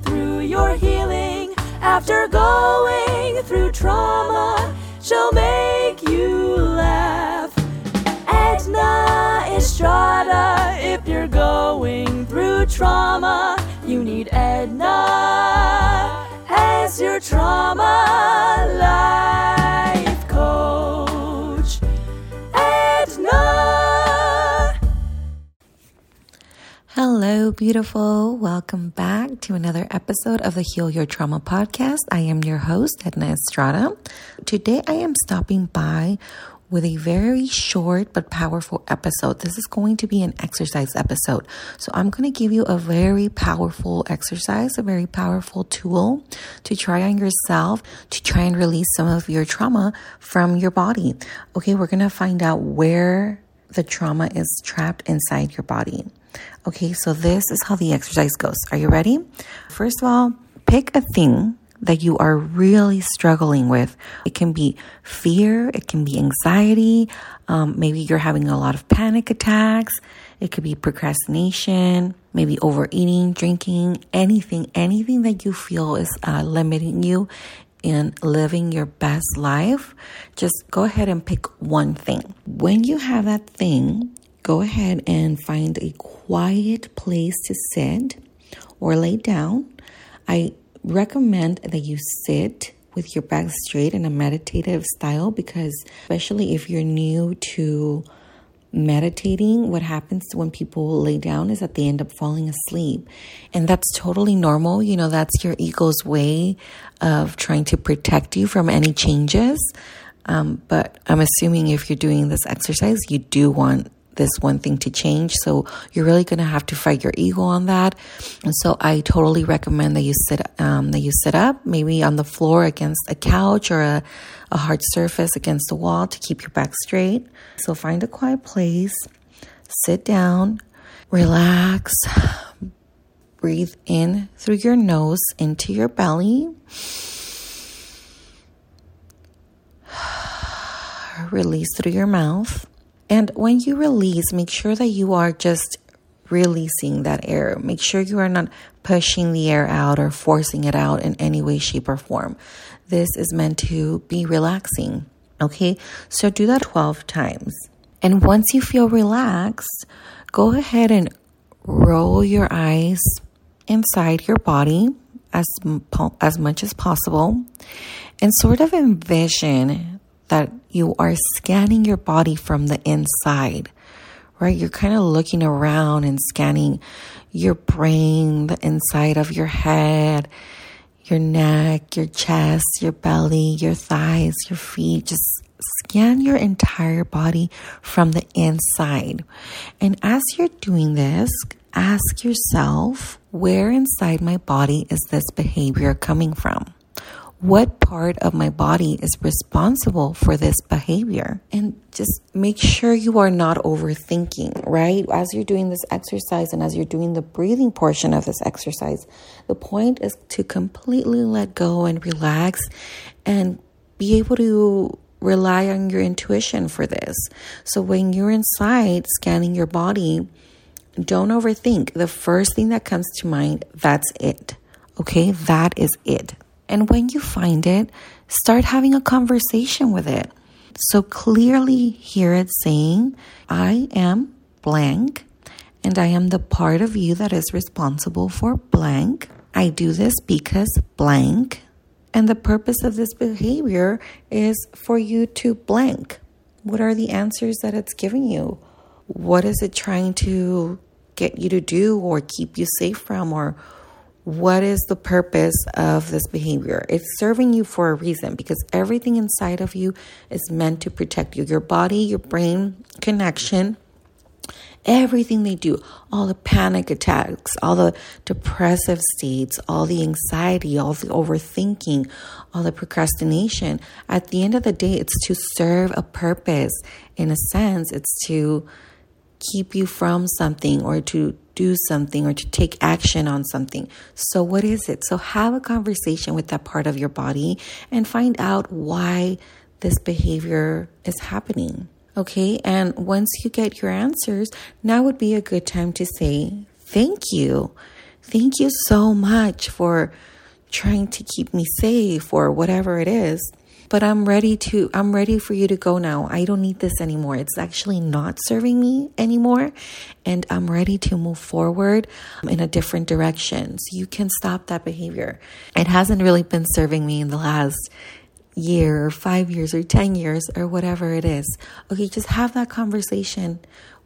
through your healing. After going through trauma, she'll make you laugh. Edna Estrada, if you're going through trauma, you need Edna as your trauma life coach. Beautiful. Welcome back to another episode of the Heal Your Trauma podcast. I am your host, Edna Estrada. Today, I am stopping by with a very short but powerful episode. This is going to be an exercise episode. So, I'm going to give you a very powerful exercise, a very powerful tool to try on yourself to try and release some of your trauma from your body. Okay, we're going to find out where the trauma is trapped inside your body. Okay, so this is how the exercise goes. Are you ready? First of all, pick a thing that you are really struggling with. It can be fear, it can be anxiety, um, maybe you're having a lot of panic attacks, it could be procrastination, maybe overeating, drinking, anything, anything that you feel is uh, limiting you in living your best life. Just go ahead and pick one thing. When you have that thing, go ahead and find a quiet place to sit or lay down. I recommend that you sit with your back straight in a meditative style because, especially if you're new to meditating, what happens when people lay down is that they end up falling asleep. And that's totally normal. You know, that's your ego's way of trying to protect you from any changes. Um, but I'm assuming if you're doing this exercise, you do want this one thing to change. So you're really going to have to fight your ego on that. And so I totally recommend that you sit, um, that you sit up, maybe on the floor against a couch or a, a hard surface against the wall to keep your back straight. So find a quiet place, sit down, relax, breathe in through your nose into your belly. Release through your mouth. And when you release, make sure that you are just releasing that air. Make sure you are not pushing the air out or forcing it out in any way, shape, or form. This is meant to be relaxing. Okay, so do that 12 times. And once you feel relaxed, go ahead and roll your eyes inside your body as, as much as possible and sort of envision that you are scanning your body from the inside, right? You're kind of looking around and scanning your brain, the inside of your head, your neck, your chest, your belly, your thighs, your feet. Just scan your entire body from the inside. And as you're doing this, ask yourself, where inside my body is this behavior coming from? What part of my body is responsible for this behavior? And just make sure you are not overthinking right? As you're doing this exercise and as you're doing the breathing portion of this exercise the point is to completely let go and relax and be able to rely on your intuition for this. So when you're inside scanning your body don't overthink. The first thing that comes to mind that's it. Okay? That is it and when you find it, start having a conversation with it. So clearly hear it saying, I am blank, and I am the part of you that is responsible for blank. I do this because blank. And the purpose of this behavior is for you to blank. What are the answers that it's giving you? What is it trying to get you to do or keep you safe from or what is the purpose of this behavior? It's serving you for a reason because everything inside of you is meant to protect you. Your body, your brain connection, everything they do, all the panic attacks, all the depressive states, all the anxiety, all the overthinking, all the procrastination. At the end of the day, it's to serve a purpose. In a sense, it's to keep you from something or to do something or to take action on something. So, what is it? So, have a conversation with that part of your body and find out why this behavior is happening. Okay. And once you get your answers, now would be a good time to say, Thank you. thank you so much for trying to keep me safe or whatever it is but I'm ready to I'm ready for you to go now. I don't need this anymore. It's actually not serving me anymore and I'm ready to move forward in a different direction. So you can stop that behavior. It hasn't really been serving me in the last year or 5 years or 10 years or whatever it is. Okay, just have that conversation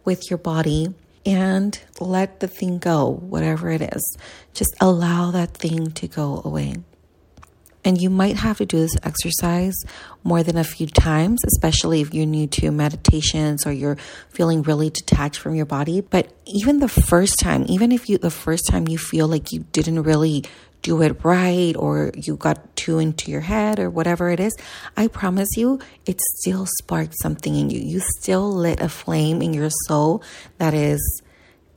with your body and let the thing go, whatever it is. Just allow that thing to go away. And you might have to do this exercise more than a few times, especially if you're new to meditations or you're feeling really detached from your body. But even the first time, even if you, the first time you feel like you didn't really do it right or you got too into your head or whatever it is, I promise you, it still sparked something in you. You still lit a flame in your soul that is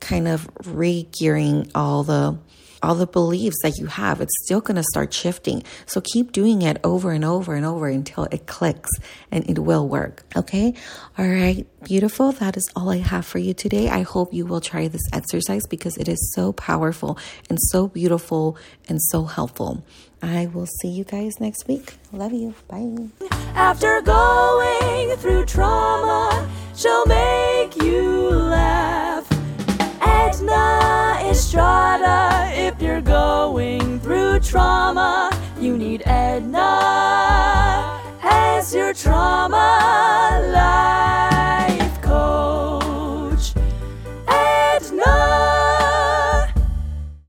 kind of re gearing all the all the beliefs that you have, it's still going to start shifting. So keep doing it over and over and over until it clicks and it will work. Okay. All right. Beautiful. That is all I have for you today. I hope you will try this exercise because it is so powerful and so beautiful and so helpful. I will see you guys next week. Love you. Bye. After going through trauma, she'll make you laugh. Edna Estrada, if you're going through trauma,